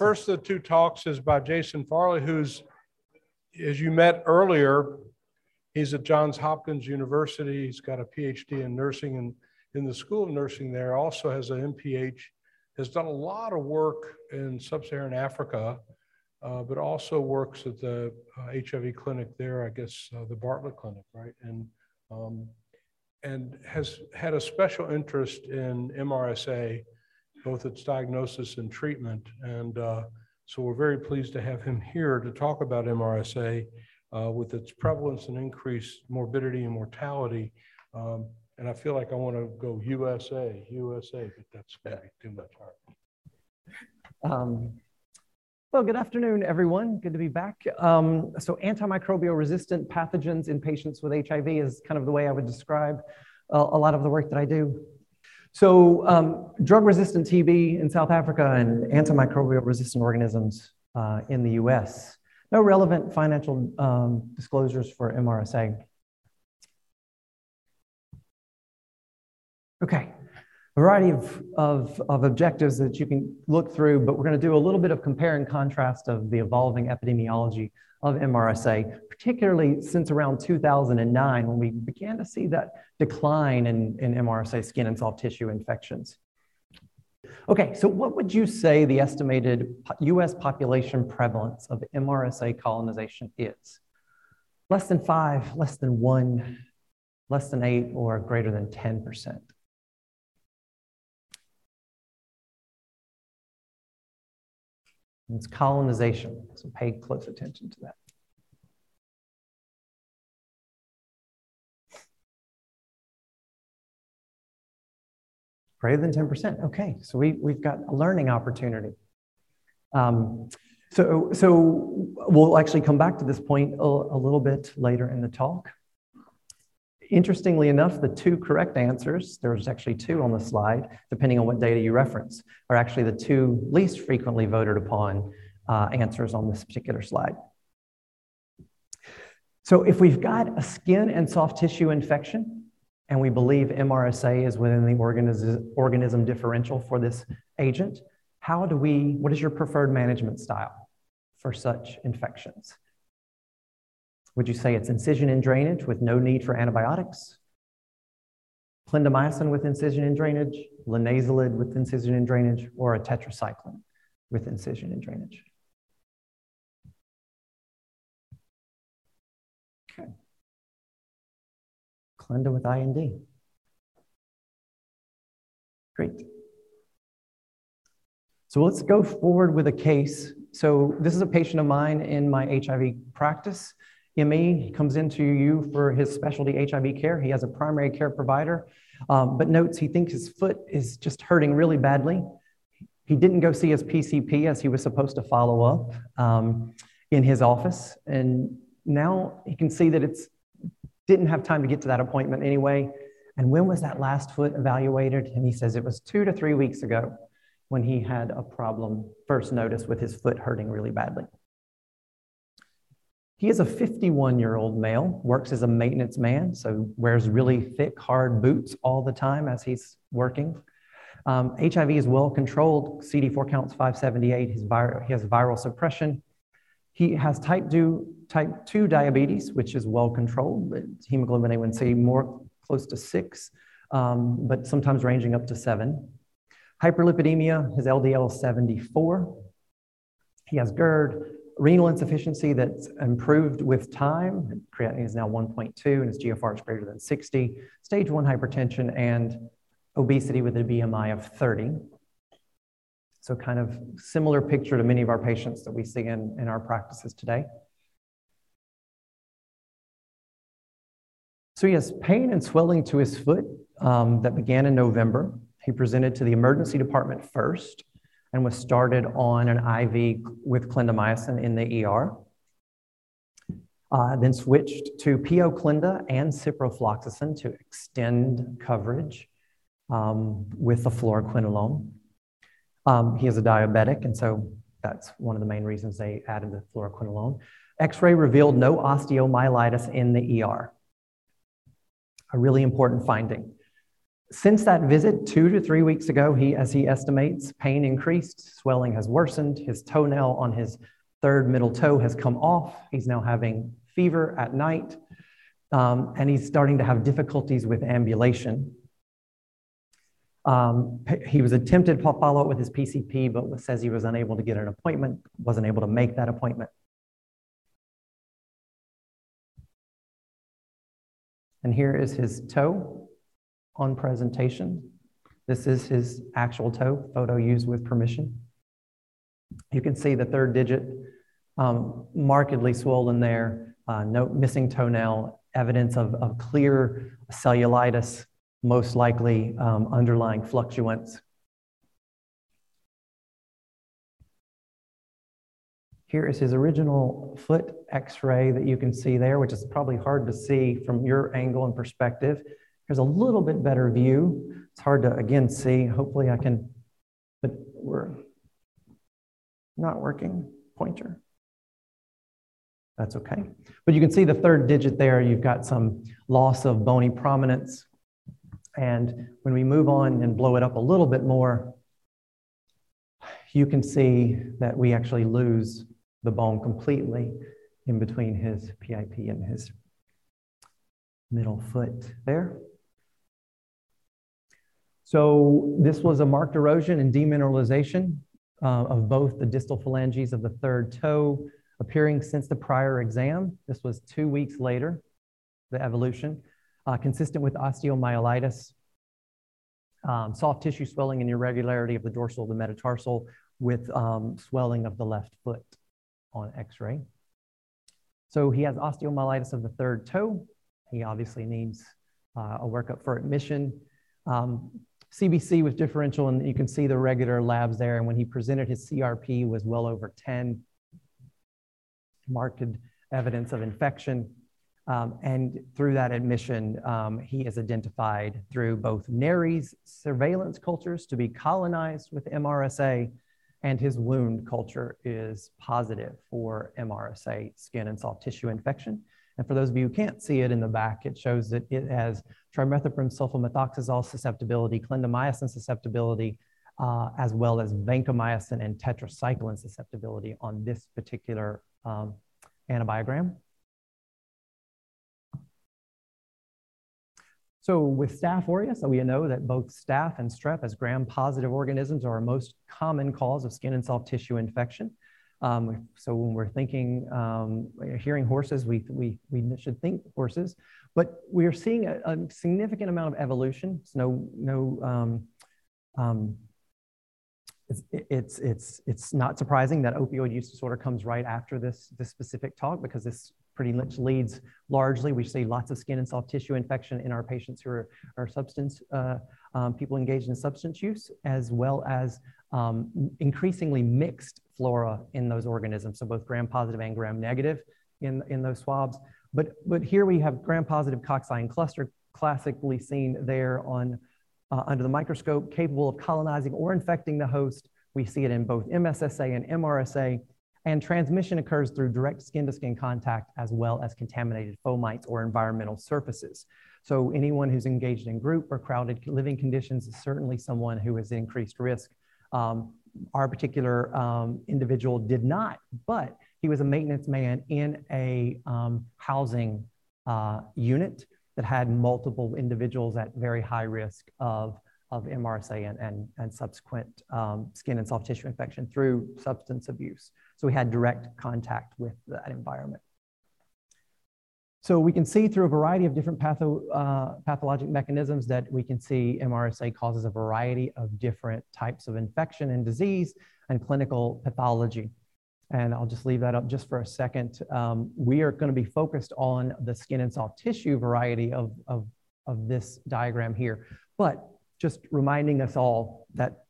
First of the two talks is by Jason Farley, who's, as you met earlier, he's at Johns Hopkins University. He's got a PhD in nursing and in the School of Nursing there, also has an MPH, has done a lot of work in sub-Saharan Africa, uh, but also works at the uh, HIV clinic there, I guess uh, the Bartlett Clinic, right? And um, and has had a special interest in MRSA, both its diagnosis and treatment. And uh, so we're very pleased to have him here to talk about MRSA uh, with its prevalence and increased morbidity and mortality. Um, and I feel like I want to go USA, USA, but that's going to be too much hard. Um, well, good afternoon, everyone. Good to be back. Um, so antimicrobial resistant pathogens in patients with HIV is kind of the way I would describe uh, a lot of the work that I do. So um, drug resistant TB in South Africa and antimicrobial resistant organisms uh, in the US. No relevant financial um, disclosures for MRSA. Okay, a variety of, of, of objectives that you can look through, but we're going to do a little bit of compare and contrast of the evolving epidemiology of MRSA, particularly since around 2009 when we began to see that decline in, in MRSA skin and soft tissue infections. Okay, so what would you say the estimated US population prevalence of MRSA colonization is? Less than five, less than one, less than eight, or greater than 10%? It's colonization, so pay close attention to that. Greater than 10%. Okay, so we, we've got a learning opportunity. Um, so, so we'll actually come back to this point a, a little bit later in the talk. Interestingly enough, the two correct answers, there's actually two on the slide, depending on what data you reference, are actually the two least frequently voted upon uh, answers on this particular slide. So if we've got a skin and soft tissue infection, and we believe MRSA is within the organism, organism differential for this agent, how do we, what is your preferred management style for such infections? Would you say it's incision and drainage with no need for antibiotics? Clindamycin with incision and drainage, linezolid with incision and drainage, or a tetracycline with incision and drainage? Okay. Clinda with IND. Great. So let's go forward with a case. So this is a patient of mine in my HIV practice. ME comes into you for his specialty HIV care. He has a primary care provider, um, but notes he thinks his foot is just hurting really badly. He didn't go see his PCP as he was supposed to follow up um, in his office. And now he can see that it's didn't have time to get to that appointment anyway. And when was that last foot evaluated? And he says it was two to three weeks ago when he had a problem first noticed with his foot hurting really badly. He is a 51 year old male, works as a maintenance man, so wears really thick, hard boots all the time as he's working. Um, HIV is well controlled. CD4 counts 578. His vir- he has viral suppression. He has type 2, type 2 diabetes, which is well controlled. Hemoglobin A1C more close to six, um, but sometimes ranging up to seven. Hyperlipidemia, his LDL is 74. He has GERD, renal insufficiency that's improved with time. Creatinine is now 1.2 and his GFR is greater than 60. Stage one hypertension and obesity with a BMI of 30. So kind of similar picture to many of our patients that we see in, in our practices today. So he has pain and swelling to his foot um, that began in November. He presented to the emergency department first and was started on an IV with clindamycin in the ER. Uh, then switched to PO Clinda and ciprofloxacin to extend coverage um, with the fluoroquinolone. Um, he is a diabetic, and so that's one of the main reasons they added the fluoroquinolone. X-ray revealed no osteomyelitis in the ER. A really important finding. Since that visit, two to three weeks ago, he, as he estimates, pain increased, swelling has worsened, his toenail on his third middle toe has come off. He's now having fever at night, um, and he's starting to have difficulties with ambulation. Um, he was attempted to follow up with his PCP, but says he was unable to get an appointment, wasn't able to make that appointment. And here is his toe on presentation. This is his actual toe, photo used with permission. You can see the third digit um, markedly swollen there, uh, no missing toenail, evidence of, of clear cellulitis most likely um, underlying fluctuants. Here is his original foot x-ray that you can see there, which is probably hard to see from your angle and perspective. Here's a little bit better view. It's hard to, again, see. Hopefully I can, but we're not working. Pointer. That's okay. But you can see the third digit there. You've got some loss of bony prominence. And when we move on and blow it up a little bit more, you can see that we actually lose the bone completely in between his PIP and his middle foot there. So this was a marked erosion and demineralization uh, of both the distal phalanges of the third toe appearing since the prior exam. This was two weeks later, the evolution uh, consistent with osteomyelitis, um, soft tissue swelling and irregularity of the dorsal, of the metatarsal, with um, swelling of the left foot on x-ray. So he has osteomyelitis of the third toe. He obviously needs uh, a workup for admission. Um, CBC was differential, and you can see the regular labs there. And when he presented, his CRP was well over 10, marked evidence of infection. Um, and through that admission, um, he is identified through both Nares surveillance cultures to be colonized with MRSA, and his wound culture is positive for MRSA skin and soft tissue infection. And for those of you who can't see it in the back, it shows that it has trimethoprim sulfamethoxazole susceptibility, clindamycin susceptibility, uh, as well as vancomycin and tetracycline susceptibility on this particular um, antibiogram. So with Staph aureus, we know that both staph and strep as gram-positive organisms are our most common cause of skin and soft tissue infection. Um, so when we're thinking, um, hearing horses, we, we, we should think horses, but we are seeing a, a significant amount of evolution. It's no, no um, um it's, it's, it's, it's not surprising that opioid use disorder comes right after this, this specific talk because this pretty much leads largely. We see lots of skin and soft tissue infection in our patients who are, are substance, uh, um, people engaged in substance use, as well as um, increasingly mixed flora in those organisms. So both gram-positive and gram-negative in, in those swabs. But, but here we have gram-positive cocci cluster classically seen there on uh, under the microscope, capable of colonizing or infecting the host. We see it in both MSSA and MRSA, and transmission occurs through direct skin to skin contact as well as contaminated fomites or environmental surfaces. So anyone who's engaged in group or crowded living conditions is certainly someone who has increased risk. Um, our particular um, individual did not, but he was a maintenance man in a um, housing uh, unit that had multiple individuals at very high risk of of MRSA and, and, and subsequent um, skin and soft tissue infection through substance abuse. So we had direct contact with that environment. So we can see through a variety of different patho, uh, pathologic mechanisms that we can see MRSA causes a variety of different types of infection and disease and clinical pathology. And I'll just leave that up just for a second. Um, we are going to be focused on the skin and soft tissue variety of, of, of this diagram here. But just reminding us all that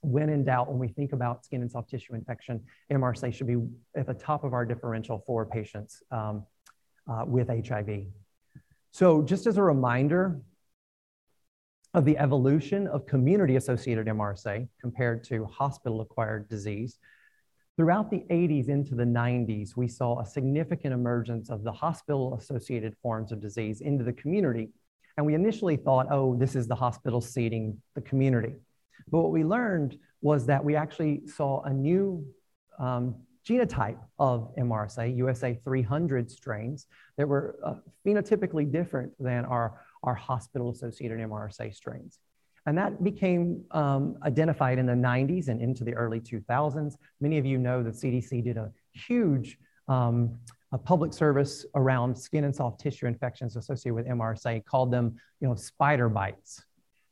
when in doubt, when we think about skin and soft tissue infection, MRSA should be at the top of our differential for patients um, uh, with HIV. So just as a reminder of the evolution of community-associated MRSA compared to hospital-acquired disease, throughout the 80s into the 90s, we saw a significant emergence of the hospital-associated forms of disease into the community And we initially thought, oh, this is the hospital seeding the community. But what we learned was that we actually saw a new um, genotype of MRSA, USA 300 strains, that were uh, phenotypically different than our, our hospital associated MRSA strains. And that became um, identified in the 90s and into the early 2000s. Many of you know that CDC did a huge um, a public service around skin and soft tissue infections associated with MRSA, called them, you know, spider bites.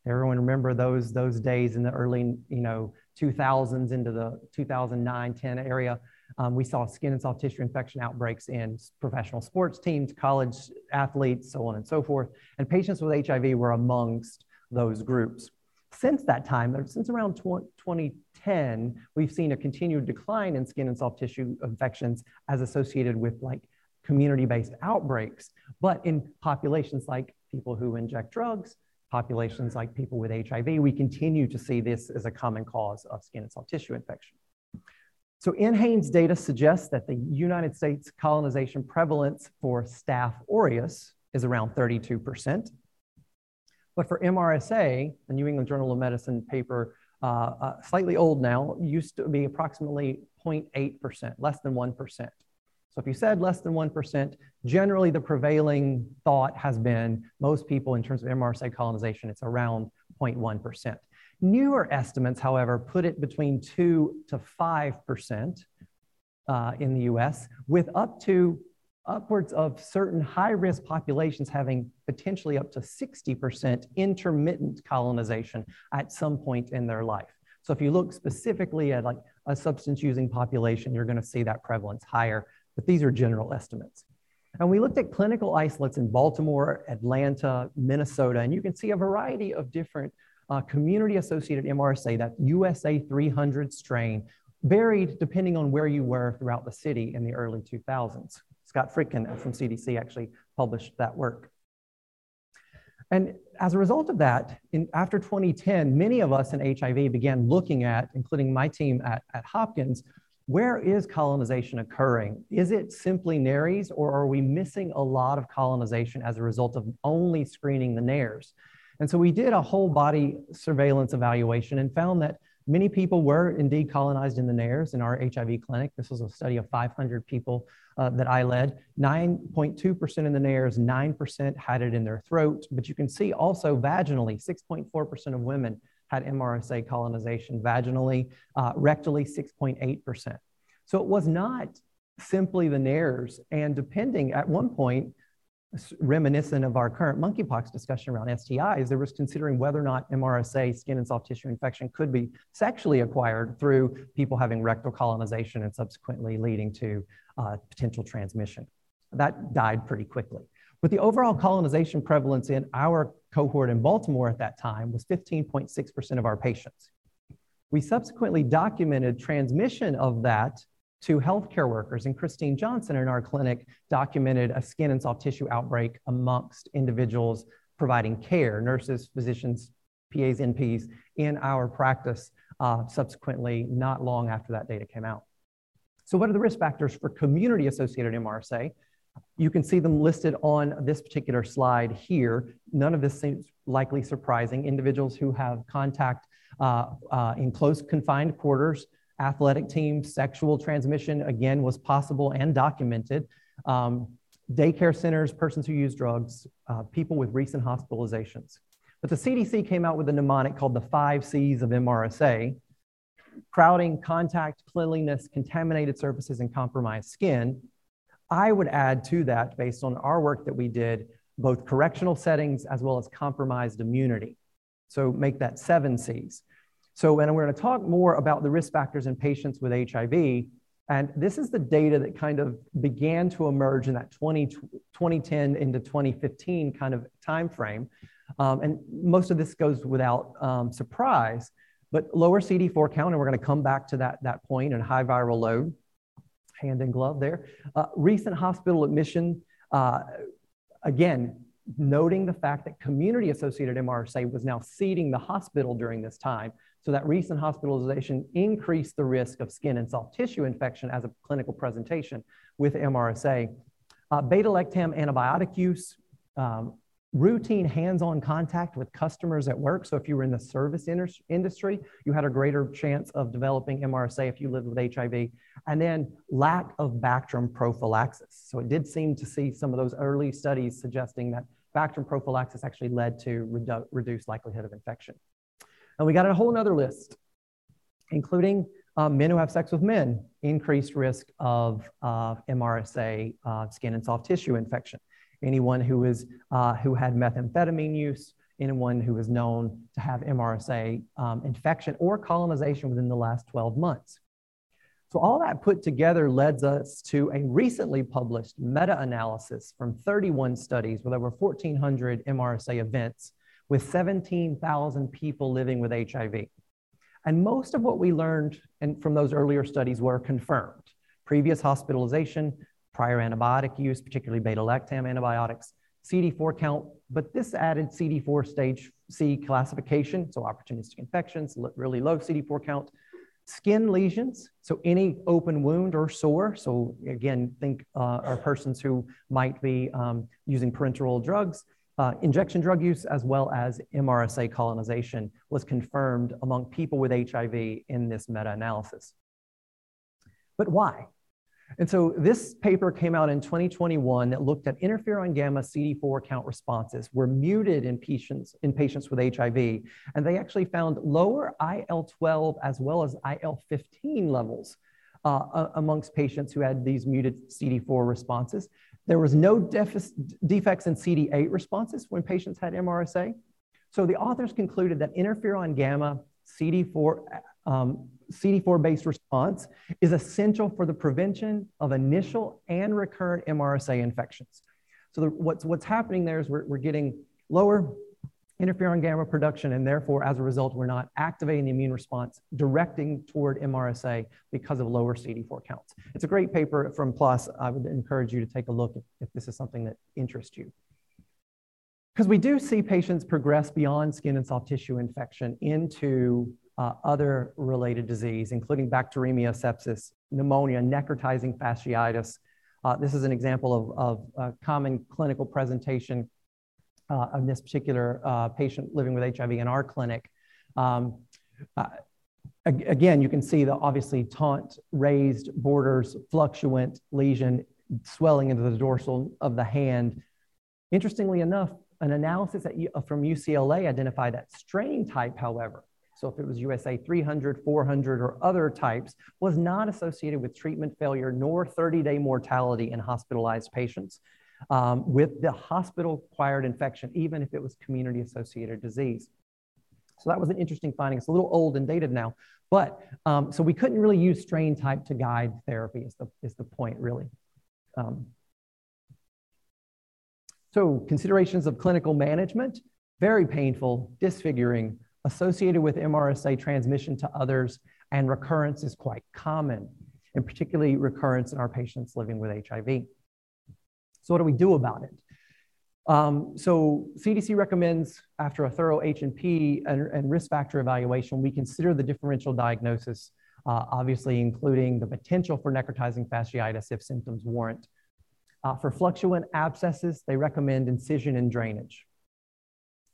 Everyone remember those, those days in the early, you know, 2000s into the 2009, 10 area. Um, we saw skin and soft tissue infection outbreaks in professional sports teams, college athletes, so on and so forth. And patients with HIV were amongst those groups. Since that time, since around 2010, we've seen a continued decline in skin and soft tissue infections as associated with like community-based outbreaks. But in populations like people who inject drugs, populations like people with HIV, we continue to see this as a common cause of skin and soft tissue infection. So NHANES data suggests that the United States colonization prevalence for Staph aureus is around 32%. But for MRSA, the New England Journal of Medicine paper, uh, uh, slightly old now, used to be approximately 0.8%, less than 1%. So if you said less than 1%, generally the prevailing thought has been most people in terms of MRSA colonization, it's around 0.1%. Newer estimates, however, put it between 2 to 5% uh, in the US, with up to upwards of certain high risk populations having potentially up to 60% intermittent colonization at some point in their life. So if you look specifically at like a substance using population, you're going to see that prevalence higher, but these are general estimates. And we looked at clinical isolates in Baltimore, Atlanta, Minnesota, and you can see a variety of different uh, community associated MRSA, that USA 300 strain, varied depending on where you were throughout the city in the early 2000s. Scott Fridkin from CDC actually published that work. And as a result of that, in, after 2010, many of us in HIV began looking at, including my team at, at Hopkins, where is colonization occurring? Is it simply nares, or are we missing a lot of colonization as a result of only screening the nares? And so we did a whole body surveillance evaluation and found that many people were indeed colonized in the nares in our HIV clinic. This was a study of 500 people uh, that I led. 9.2% in the nares, 9% had it in their throat. But you can see also vaginally, 6.4% of women had MRSA colonization vaginally, uh, rectally, 6.8%. So it was not simply the nares. And depending at one point, reminiscent of our current monkeypox discussion around STIs, there was considering whether or not MRSA, skin and soft tissue infection, could be sexually acquired through people having rectal colonization and subsequently leading to uh, potential transmission. That died pretty quickly. But the overall colonization prevalence in our cohort in Baltimore at that time was 15.6% of our patients. We subsequently documented transmission of that to healthcare workers. And Christine Johnson in our clinic documented a skin and soft tissue outbreak amongst individuals providing care, nurses, physicians, PAs, NPs in our practice uh, subsequently, not long after that data came out. So, what are the risk factors for community associated MRSA? You can see them listed on this particular slide here. None of this seems likely surprising. Individuals who have contact uh, uh, in close confined quarters athletic teams, sexual transmission, again, was possible and documented. Um, daycare centers, persons who use drugs, uh, people with recent hospitalizations. But the CDC came out with a mnemonic called the five C's of MRSA crowding, contact, cleanliness, contaminated surfaces, and compromised skin. I would add to that, based on our work that we did, both correctional settings as well as compromised immunity. So make that seven C's. So, and we're going to talk more about the risk factors in patients with HIV. And this is the data that kind of began to emerge in that 20, 2010 into 2015 kind of time frame. Um, and most of this goes without um, surprise, but lower CD4 count, and we're going to come back to that, that point, and high viral load, hand in glove there. Uh, recent hospital admission, uh, again, noting the fact that community associated MRSA was now seeding the hospital during this time. So that recent hospitalization increased the risk of skin and soft tissue infection as a clinical presentation with MRSA. Uh, beta-lactam antibiotic use, um, routine hands-on contact with customers at work. So if you were in the service industry, you had a greater chance of developing MRSA if you lived with HIV. And then lack of Bactrim prophylaxis. So it did seem to see some of those early studies suggesting that Bactrim prophylaxis actually led to redu reduced likelihood of infection. And we got a whole other list, including uh, men who have sex with men, increased risk of uh, MRSA uh, skin and soft tissue infection anyone who, is, uh, who had methamphetamine use, anyone who is known to have MRSA um, infection or colonization within the last 12 months. So all that put together led us to a recently published meta-analysis from 31 studies with over 1,400 MRSA events with 17,000 people living with HIV. And most of what we learned from those earlier studies were confirmed. Previous hospitalization, prior antibiotic use, particularly beta-lactam antibiotics, CD4 count, but this added CD4 stage C classification, so opportunistic infections, really low CD4 count, skin lesions, so any open wound or sore. So again, think uh, are persons who might be um, using parenteral drugs. Uh, injection drug use as well as MRSA colonization was confirmed among people with HIV in this meta-analysis. But why? And so this paper came out in 2021 that looked at interferon gamma CD4 count responses were muted in patients, in patients with HIV. And they actually found lower IL-12 as well as IL-15 levels uh, amongst patients who had these muted CD4 responses. There was no defects in CD8 responses when patients had MRSA. So the authors concluded that interferon gamma CD4 um, CD4 based response is essential for the prevention of initial and recurrent MRSA infections. So, what's, what's happening there is we're, we're getting lower interferon gamma production, and therefore, as a result, we're not activating the immune response, directing toward MRSA because of lower CD4 counts. It's a great paper from PLOS. I would encourage you to take a look if, this is something that interests you. Because we do see patients progress beyond skin and soft tissue infection into uh, other related disease, including bacteremia, sepsis, pneumonia, necrotizing fasciitis. Uh, this is an example of, of a common clinical presentation uh, of this particular uh, patient living with HIV in our clinic. Um, uh, again, you can see the obviously taunt, raised borders, fluctuant lesion, swelling into the dorsal of the hand. Interestingly enough, an analysis at, from UCLA identified that strain type, however, so if it was USA 300, 400, or other types, was not associated with treatment failure nor 30-day mortality in hospitalized patients um, with the hospital-acquired infection, even if it was community-associated disease. So that was an interesting finding. It's a little old and dated now, but um, so we couldn't really use strain type to guide therapy is the, is the point really. Um, so considerations of clinical management, very painful, disfiguring, associated with MRSA transmission to others, and recurrence is quite common, and particularly recurrence in our patients living with HIV. So what do we do about it? Um, so CDC recommends after a thorough H&P and, and, risk factor evaluation, we consider the differential diagnosis, uh, obviously including the potential for necrotizing fasciitis if symptoms warrant. Uh, for fluctuant abscesses, they recommend incision and drainage.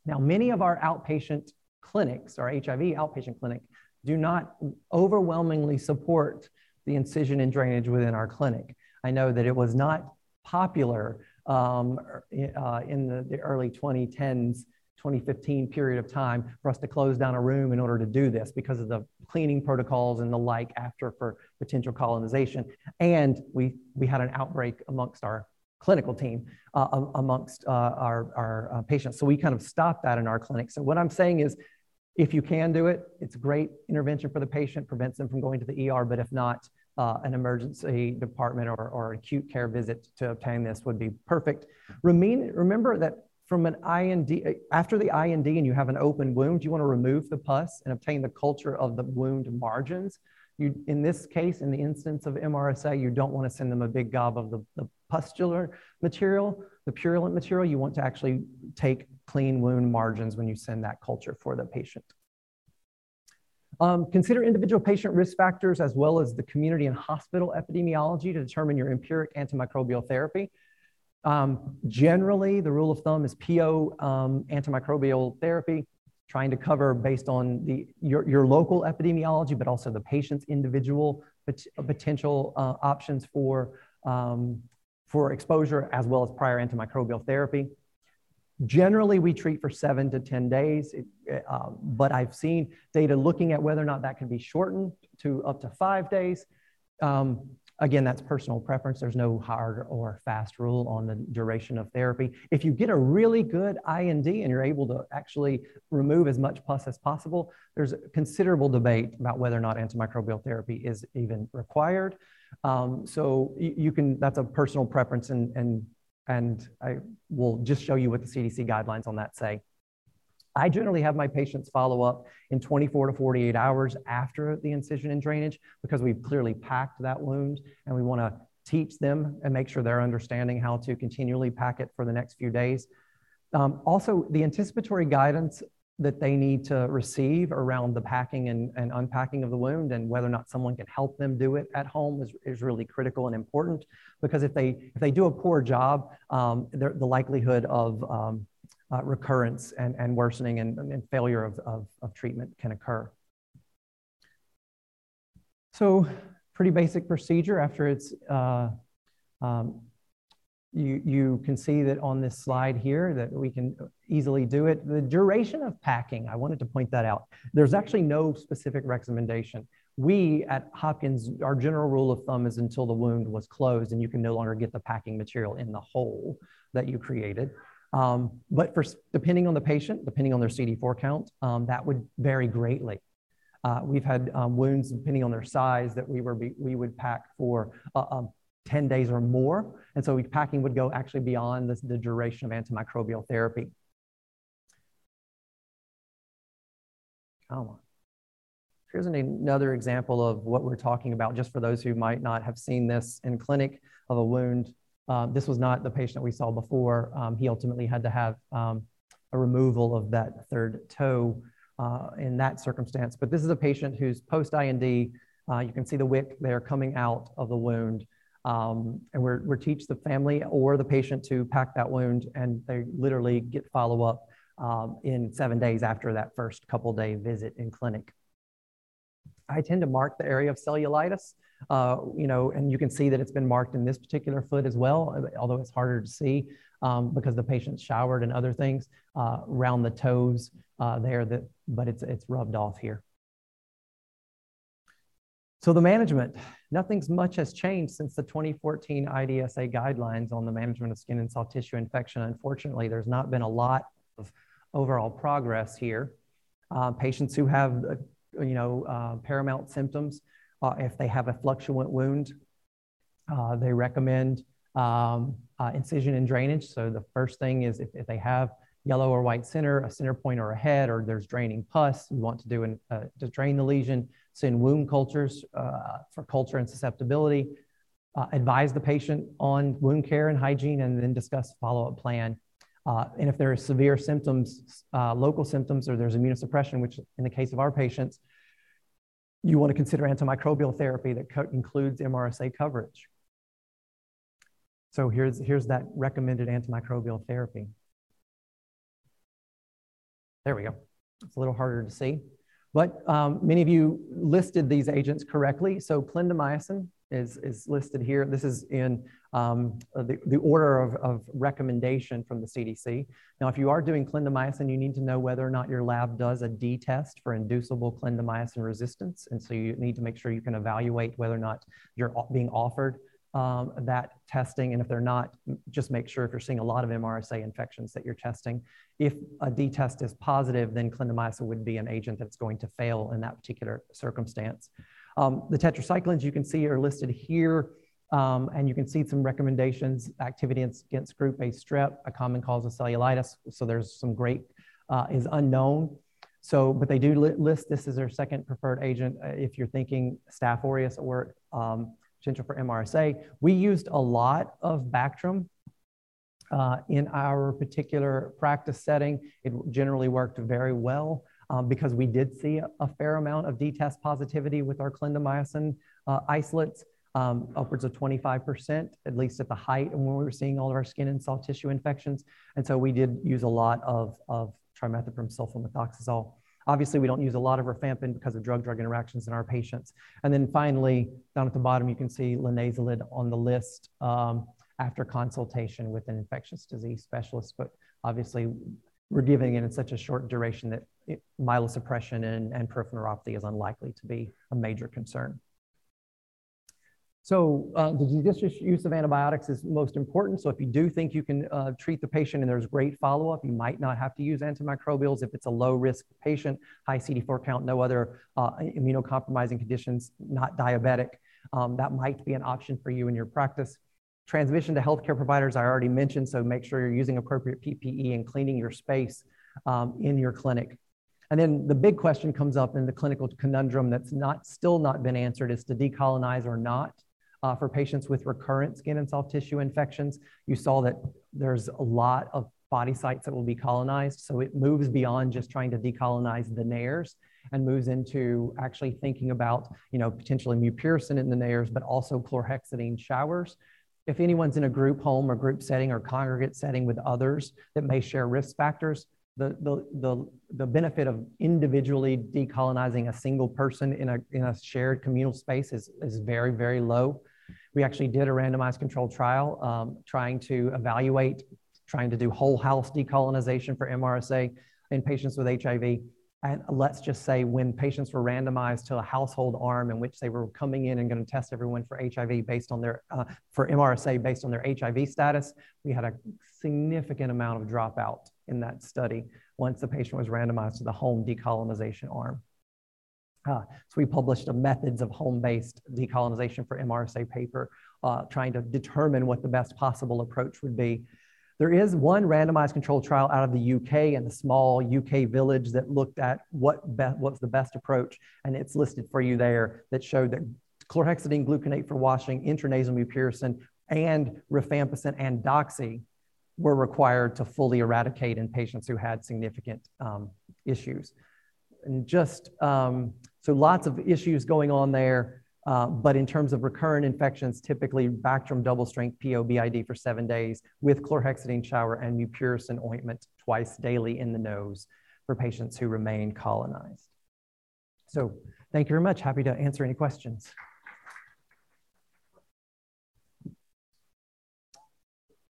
Now, many of our outpatient clinics, our HIV outpatient clinic, do not overwhelmingly support the incision and drainage within our clinic. I know that it was not popular um, uh, in the, the, early 2010s, 2015 period of time for us to close down a room in order to do this because of the cleaning protocols and the like after for potential colonization. And we, we had an outbreak amongst our clinical team uh, amongst uh, our, our uh, patients. So we kind of stopped that in our clinic. So what I'm saying is if you can do it, it's a great intervention for the patient, prevents them from going to the ER, but if not, uh, an emergency department or, or acute care visit to obtain this would be perfect. Remain, remember that from an IND, after the IND and you have an open wound, you want to remove the pus and obtain the culture of the wound margins. You, in this case, in the instance of MRSA, you don't want to send them a big gob of the, the pustular material, the purulent material. You want to actually take clean wound margins when you send that culture for the patient. Um, consider individual patient risk factors as well as the community and hospital epidemiology to determine your empiric antimicrobial therapy. Um, generally, the rule of thumb is PO um, antimicrobial therapy, trying to cover based on the, your, your local epidemiology, but also the patient's individual pot potential uh, options for, um, for exposure as well as prior antimicrobial therapy. Generally, we treat for seven to 10 days, it, uh, but I've seen data looking at whether or not that can be shortened to up to five days. Um, again, that's personal preference. There's no hard or fast rule on the duration of therapy. If you get a really good IND and you're able to actually remove as much pus as possible, there's considerable debate about whether or not antimicrobial therapy is even required. Um, so you, you, can, that's a personal preference and, and and I will just show you what the CDC guidelines on that say. I generally have my patients follow up in 24 to 48 hours after the incision and drainage because we've clearly packed that wound and we want to teach them and make sure they're understanding how to continually pack it for the next few days. Um, also, the anticipatory guidance that they need to receive around the packing and, and unpacking of the wound and whether or not someone can help them do it at home is, is really critical and important. Because if they if they do a poor job um, the likelihood of um, uh, recurrence and, and worsening and, and failure of, of, of, treatment can occur. So pretty basic procedure after it's uh, um, you, you can see that on this slide here that we can easily do it. The duration of packing, I wanted to point that out. There's actually no specific recommendation. We at Hopkins, our general rule of thumb is until the wound was closed and you can no longer get the packing material in the hole that you created. Um, but for depending on the patient, depending on their CD4 count, um, that would vary greatly. Uh, we've had um, wounds, depending on their size, that we, were we would pack for uh, um, 10 days or more. And so packing would go actually beyond the, the duration of antimicrobial therapy. Come on. Here's another example of what we're talking about, just for those who might not have seen this in clinic of a wound. Um, this was not the patient we saw before. Um, he ultimately had to have um, a removal of that third toe uh, in that circumstance. But this is a patient who's post-IND. Uh, you can see the wick there coming out of the wound. Um, and we're, we're teach the family or the patient to pack that wound and they literally get follow up um, in seven days after that first couple day visit in clinic. I tend to mark the area of cellulitis, uh, you know, and you can see that it's been marked in this particular foot as well, although it's harder to see um, because the patient's showered and other things uh, around the toes uh, there, that, but it's, it's rubbed off here. So the management, nothing's much has changed since the 2014 IDSA guidelines on the management of skin and soft tissue infection. Unfortunately, there's not been a lot of overall progress here. Uh, patients who have, uh, you know, uh, paramount symptoms, if they have a fluctuant wound, they recommend um, incision and drainage. So the first thing is if, they have yellow or white center, a center point or a head, or there's draining pus, you want to do an, to drain the lesion, send wound cultures for culture and susceptibility, advise the patient on wound care and hygiene, and then discuss follow-up plan. Uh, and if there are severe symptoms, uh, local symptoms, or there's immunosuppression, which in the case of our patients, you want to consider antimicrobial therapy that co includes MRSA coverage. So here's, here's that recommended antimicrobial therapy. There we go. It's a little harder to see. But um, many of you listed these agents correctly. So clindamycin is, is listed here. This is in um, the, the order of, of recommendation from the CDC. Now, if you are doing clindamycin, you need to know whether or not your lab does a D test for inducible clindamycin resistance. And so you need to make sure you can evaluate whether or not you're being offered um, that testing. And if they're not, just make sure if you're seeing a lot of MRSA infections that you're testing. If a D test is positive, then clindamycin would be an agent that's going to fail in that particular circumstance. Um, the tetracyclines you can see are listed here. Um, and you can see some recommendations, activity against group A strep, a common cause of cellulitis. So there's some great, uh, is unknown. So, but they do list this as their second preferred agent. Uh, if you're thinking Staph aureus or um, potential for MRSA. We used a lot of Bactrim uh, in our particular practice setting. It generally worked very well um, because we did see a, fair amount of D-test positivity with our clindamycin uh, isolates. um, upwards of 25%, at least at the height and when we were seeing all of our skin and soft tissue infections. And so we did use a lot of, of trimethoprim sulfamethoxazole. Obviously, we don't use a lot of rifampin because of drug-drug interactions in our patients. And then finally, down at the bottom, you can see linezolid on the list um, after consultation with an infectious disease specialist. But obviously, we're giving it in such a short duration that it, myelosuppression and, and peripheral neuropathy is unlikely to be a major concern. So uh, the judicious use of antibiotics is most important. So if you do think you can uh, treat the patient and there's great follow-up, you might not have to use antimicrobials if it's a low-risk patient, high CD4 count, no other uh, immunocompromising conditions, not diabetic. Um, that might be an option for you in your practice. Transmission to healthcare providers, I already mentioned, so make sure you're using appropriate PPE and cleaning your space um, in your clinic. And then the big question comes up in the clinical conundrum that's not still not been answered is to decolonize or not uh, for patients with recurrent skin and soft tissue infections. You saw that there's a lot of body sites that will be colonized. So it moves beyond just trying to decolonize the nares and moves into actually thinking about, you know, potentially mupirocin in the nares, but also chlorhexidine showers. If anyone's in a group home or group setting or congregate setting with others that may share risk factors, the, the, the, the benefit of individually decolonizing a single person in a, in a shared communal space is, is very, very low. We actually did a randomized controlled trial um, trying to evaluate, trying to do whole house decolonization for MRSA in patients with HIV. Let's just say when patients were randomized to a household arm in which they were coming in and going to test everyone for HIV based on their, uh, for MRSA based on their HIV status, we had a significant amount of dropout in that study once the patient was randomized to the home decolonization arm. Uh, so we published a methods of home-based decolonization for MRSA paper, uh, trying to determine what the best possible approach would be. There is one randomized controlled trial out of the UK and the small UK village that looked at what what's the best approach, and it's listed for you there that showed that chlorhexidine gluconate for washing, intranasal mupirocin, and rifampicin and doxy were required to fully eradicate in patients who had significant um, issues. And just um, so lots of issues going on there. Uh, but in terms of recurrent infections, typically Bactrim double strength POBID for seven days with chlorhexidine shower and mupirocin ointment twice daily in the nose for patients who remain colonized. So thank you very much. Happy to answer any questions.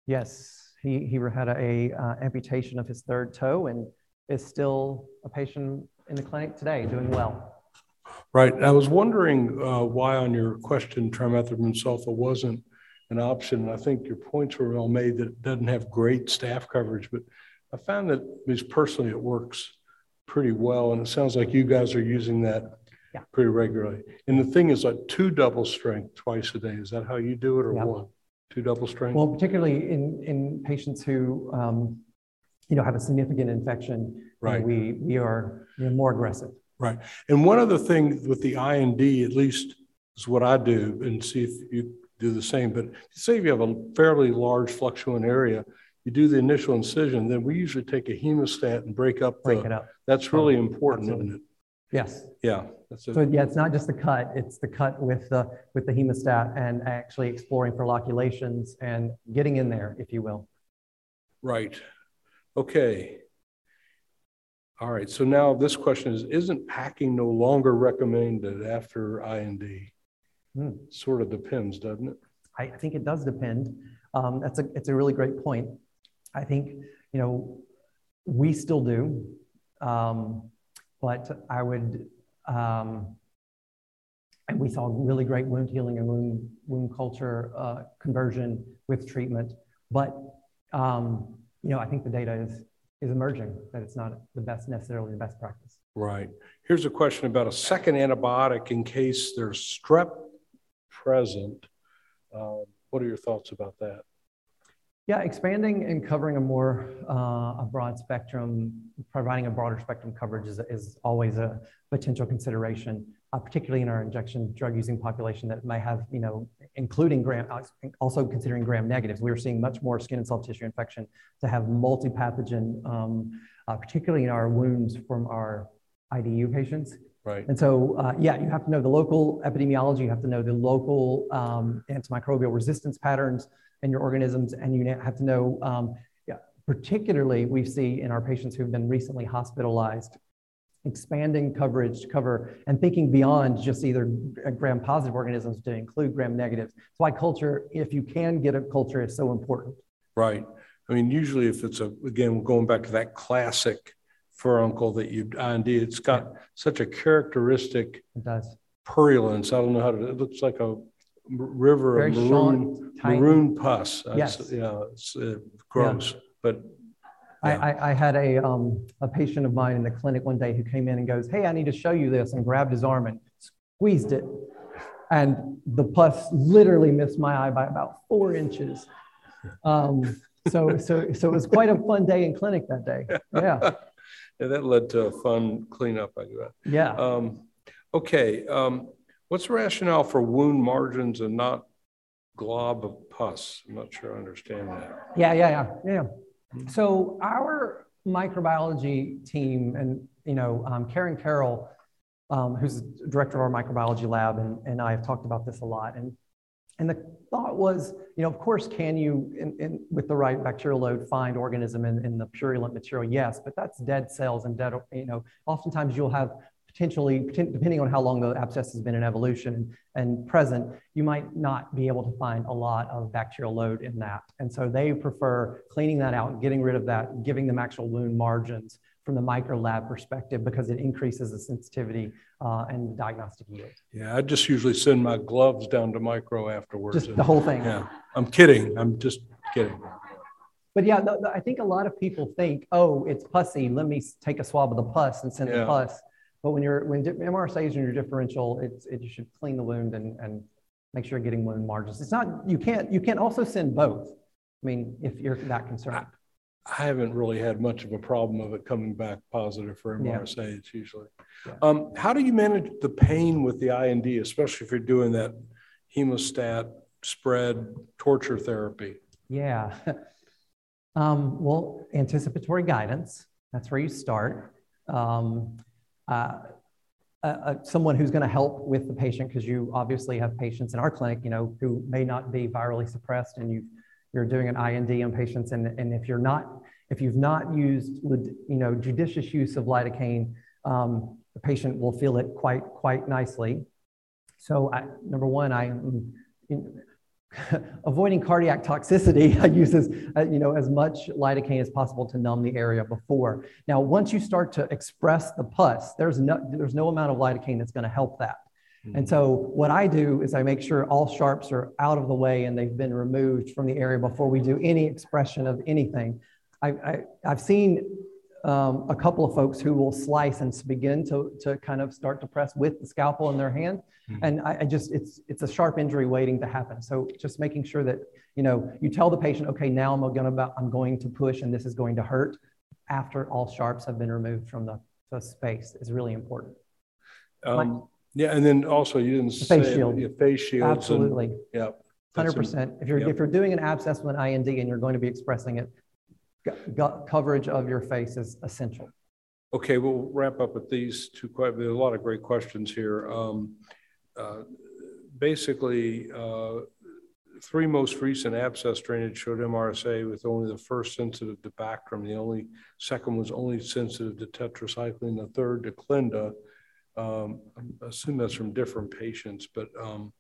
Yes he, he had a uh, amputation of his third toe and is still a patient in the clinic today doing well. Right. I was wondering uh, why on your question trimethoprim sulfa wasn't an option. I think your points were well made that it doesn't have great staph coverage, but I found that at least personally it works pretty well. And it sounds like you guys are using that yeah. pretty regularly. And the thing is like two double strength twice a day. Is that how you do it or yeah. one? Two double strength? Well, particularly in, in patients who, um, you know, have a significant infection, right. we, we are you know, more aggressive. Right. And one other thing with the IND, at least is what I do, and see if you do the same. But say if you have a fairly large fluctuant area, you do the initial incision, then we usually take a hemostat and break up break the, it up. That's really important, absolutely. isn't it? Yes. Yeah. so yeah, it's not just the cut; it's the cut with the with the hemostat and actually exploring for loculations and getting in there, if you will. Right. Okay. All right. So now this question is: Isn't packing no longer recommended after IND? Hmm. Sort of depends, doesn't it? I think it does depend. Um, that's a it's a really great point. I think you know we still do. Um, but I would, um, and we saw really great wound healing and wound, wound culture uh, conversion with treatment. But, um, you know, I think the data is, is emerging that it's not the best, necessarily the best practice. Right. Here's a question about a second antibiotic in case there's strep present. Uh, what are your thoughts about that? Yeah, expanding and covering a more uh, a broad spectrum, providing a broader spectrum coverage is, is always a potential consideration, uh, particularly in our injection drug using population that may have, you know, including gram, uh, also considering gram negatives. We are seeing much more skin and soft tissue infection to have multi-pathogen, um, uh, particularly in our wounds from our IDU patients right. And so, uh, yeah, you have to know the local epidemiology, you have to know the local um, antimicrobial resistance patterns in your organisms, and you have to know, um, yeah, particularly we see in our patients who've been recently hospitalized, expanding coverage to cover and thinking beyond just either gram positive organisms to include gram negatives. That's why culture, if you can get a culture, is so important. Right. I mean, usually if it's a, again, going back to that classic furuncle that you IND, it's got yeah. such a characteristic it does. purulence. I don't know how to, it looks like a river Very of maroon, maroon pus. Yes. It's, yeah, it's uh, gross, yeah. but. Yeah. I, I, had a, um, a patient of mine in the clinic one day who came in and goes, Hey, I need to show you this, and grabbed his arm and squeezed it. And the pus literally missed my eye by about four inches. Um, so, so, so it was quite a fun day in clinic that day. Yeah. yeah that led to a fun cleanup, I guess. Yeah. Um, okay. Um, what's the rationale for wound margins and not glob of pus? I'm not sure I understand that. Yeah, yeah, yeah, yeah. Mm-hmm. So our microbiology team and, you know, um, Karen Carroll, um, who's director of our microbiology lab, and, and I have talked about this a lot. And and the thought was, you know, of course, can you, in, in, with the right bacterial load, find organism in, in the purulent material? Yes, but that's dead cells and dead, you know, oftentimes you'll have potentially, depending on how long the abscess has been in evolution and present, you might not be able to find a lot of bacterial load in that. And so they prefer cleaning that out, getting rid of that, giving them actual wound margins from the micro lab perspective because it increases the sensitivity uh, and diagnostic yield. Yeah, I just usually send my gloves down to micro afterwards. Just the whole thing. Yeah, I'm kidding. I'm just kidding. But yeah, the, the, I think a lot of people think, oh, it's pussy. Let me take a swab of the pus and send yeah. the pus. But when you're when MRSA is in your differential, it's it, you should clean the wound and, and make sure you're getting wound margins. It's not you can't you can't also send both. I mean, if you're that concerned. I haven't really had much of a problem of it coming back positive for MRSA. Yeah. It's usually. Yeah. Um, how do you manage the pain with the IND, especially if you're doing that hemostat spread torture therapy? Yeah. um, well, anticipatory guidance. That's where you start. Um, uh, uh, uh someone who's going to help with the patient because you obviously have patients in our clinic, you know, who may not be virally suppressed, and you you're doing an IND on patients, and, and if you're not, if you've not used, you know, judicious use of lidocaine, um, the patient will feel it quite, quite nicely. So I, number one, I, avoiding cardiac toxicity, I use as, uh, you know, as much lidocaine as possible to numb the area before. Now, once you start to express the pus, there's no, there's no amount of lidocaine that's going to help that. And mm-hmm. so what I do is I make sure all sharps are out of the way and they've been removed from the area before we do any expression of anything. I, I, have seen um, a couple of folks who will slice and begin to, to kind of start to press with the scalpel in their hand. Mm-hmm. And I, I, just, it's, it's a sharp injury waiting to happen. So just making sure that, you know, you tell the patient, okay, now I'm going to, I'm going to push and this is going to hurt after all sharps have been removed from the, the space is really important. Um, yeah, and then also you didn't the face say shield. Yeah, face shields. Absolutely. And, yeah. Hundred percent. If you're yep. if you're doing an abscess with an IND and you're going to be expressing it, coverage of your face is essential. Okay, we'll wrap up with these two. Quite, there's a lot of great questions here. Um, uh, basically, uh, three most recent abscess drainage showed MRSA with only the first sensitive to Bactrim. The only second was only sensitive to tetracycline. The third to Clinda. Um, I assume that's from different patients, but um,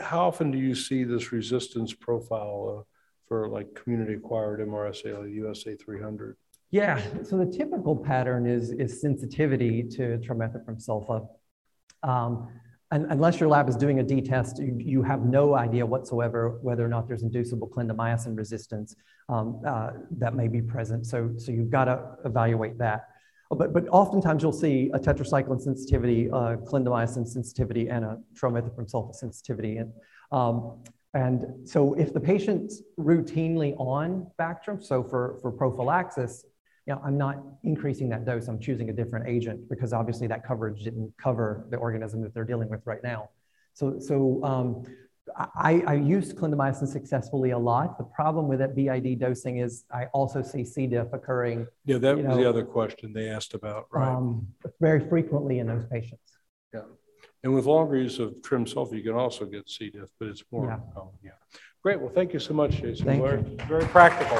how often do you see this resistance profile uh, for like community acquired MRSA, like USA 300? Yeah, so the typical pattern is, is sensitivity to trimethoprim sulfa. Um, and unless your lab is doing a D-test, you, you, have no idea whatsoever whether or not there's inducible clindamycin resistance um, uh, that may be present. So, so you've got to evaluate that. But, but oftentimes you'll see a tetracycline sensitivity, a clindamycin sensitivity, and a trimethoprim sulfa sensitivity. And, um, and so if the patient's routinely on Bactrim, so for, for prophylaxis, you know, I'm not increasing that dose, I'm choosing a different agent because obviously that coverage didn't cover the organism that they're dealing with right now. So, so um, I, I used clindamycin successfully a lot. The problem with that BID dosing is I also see C. diff occurring. Yeah, that was know, the other question they asked about, right? Um, very frequently in those patients. Yeah. And with longer use of trim sulfa, you can also get C. diff, but it's more. Yeah. oh, yeah. Great. Well, thank you so much, Jason. Thank Very, very practical.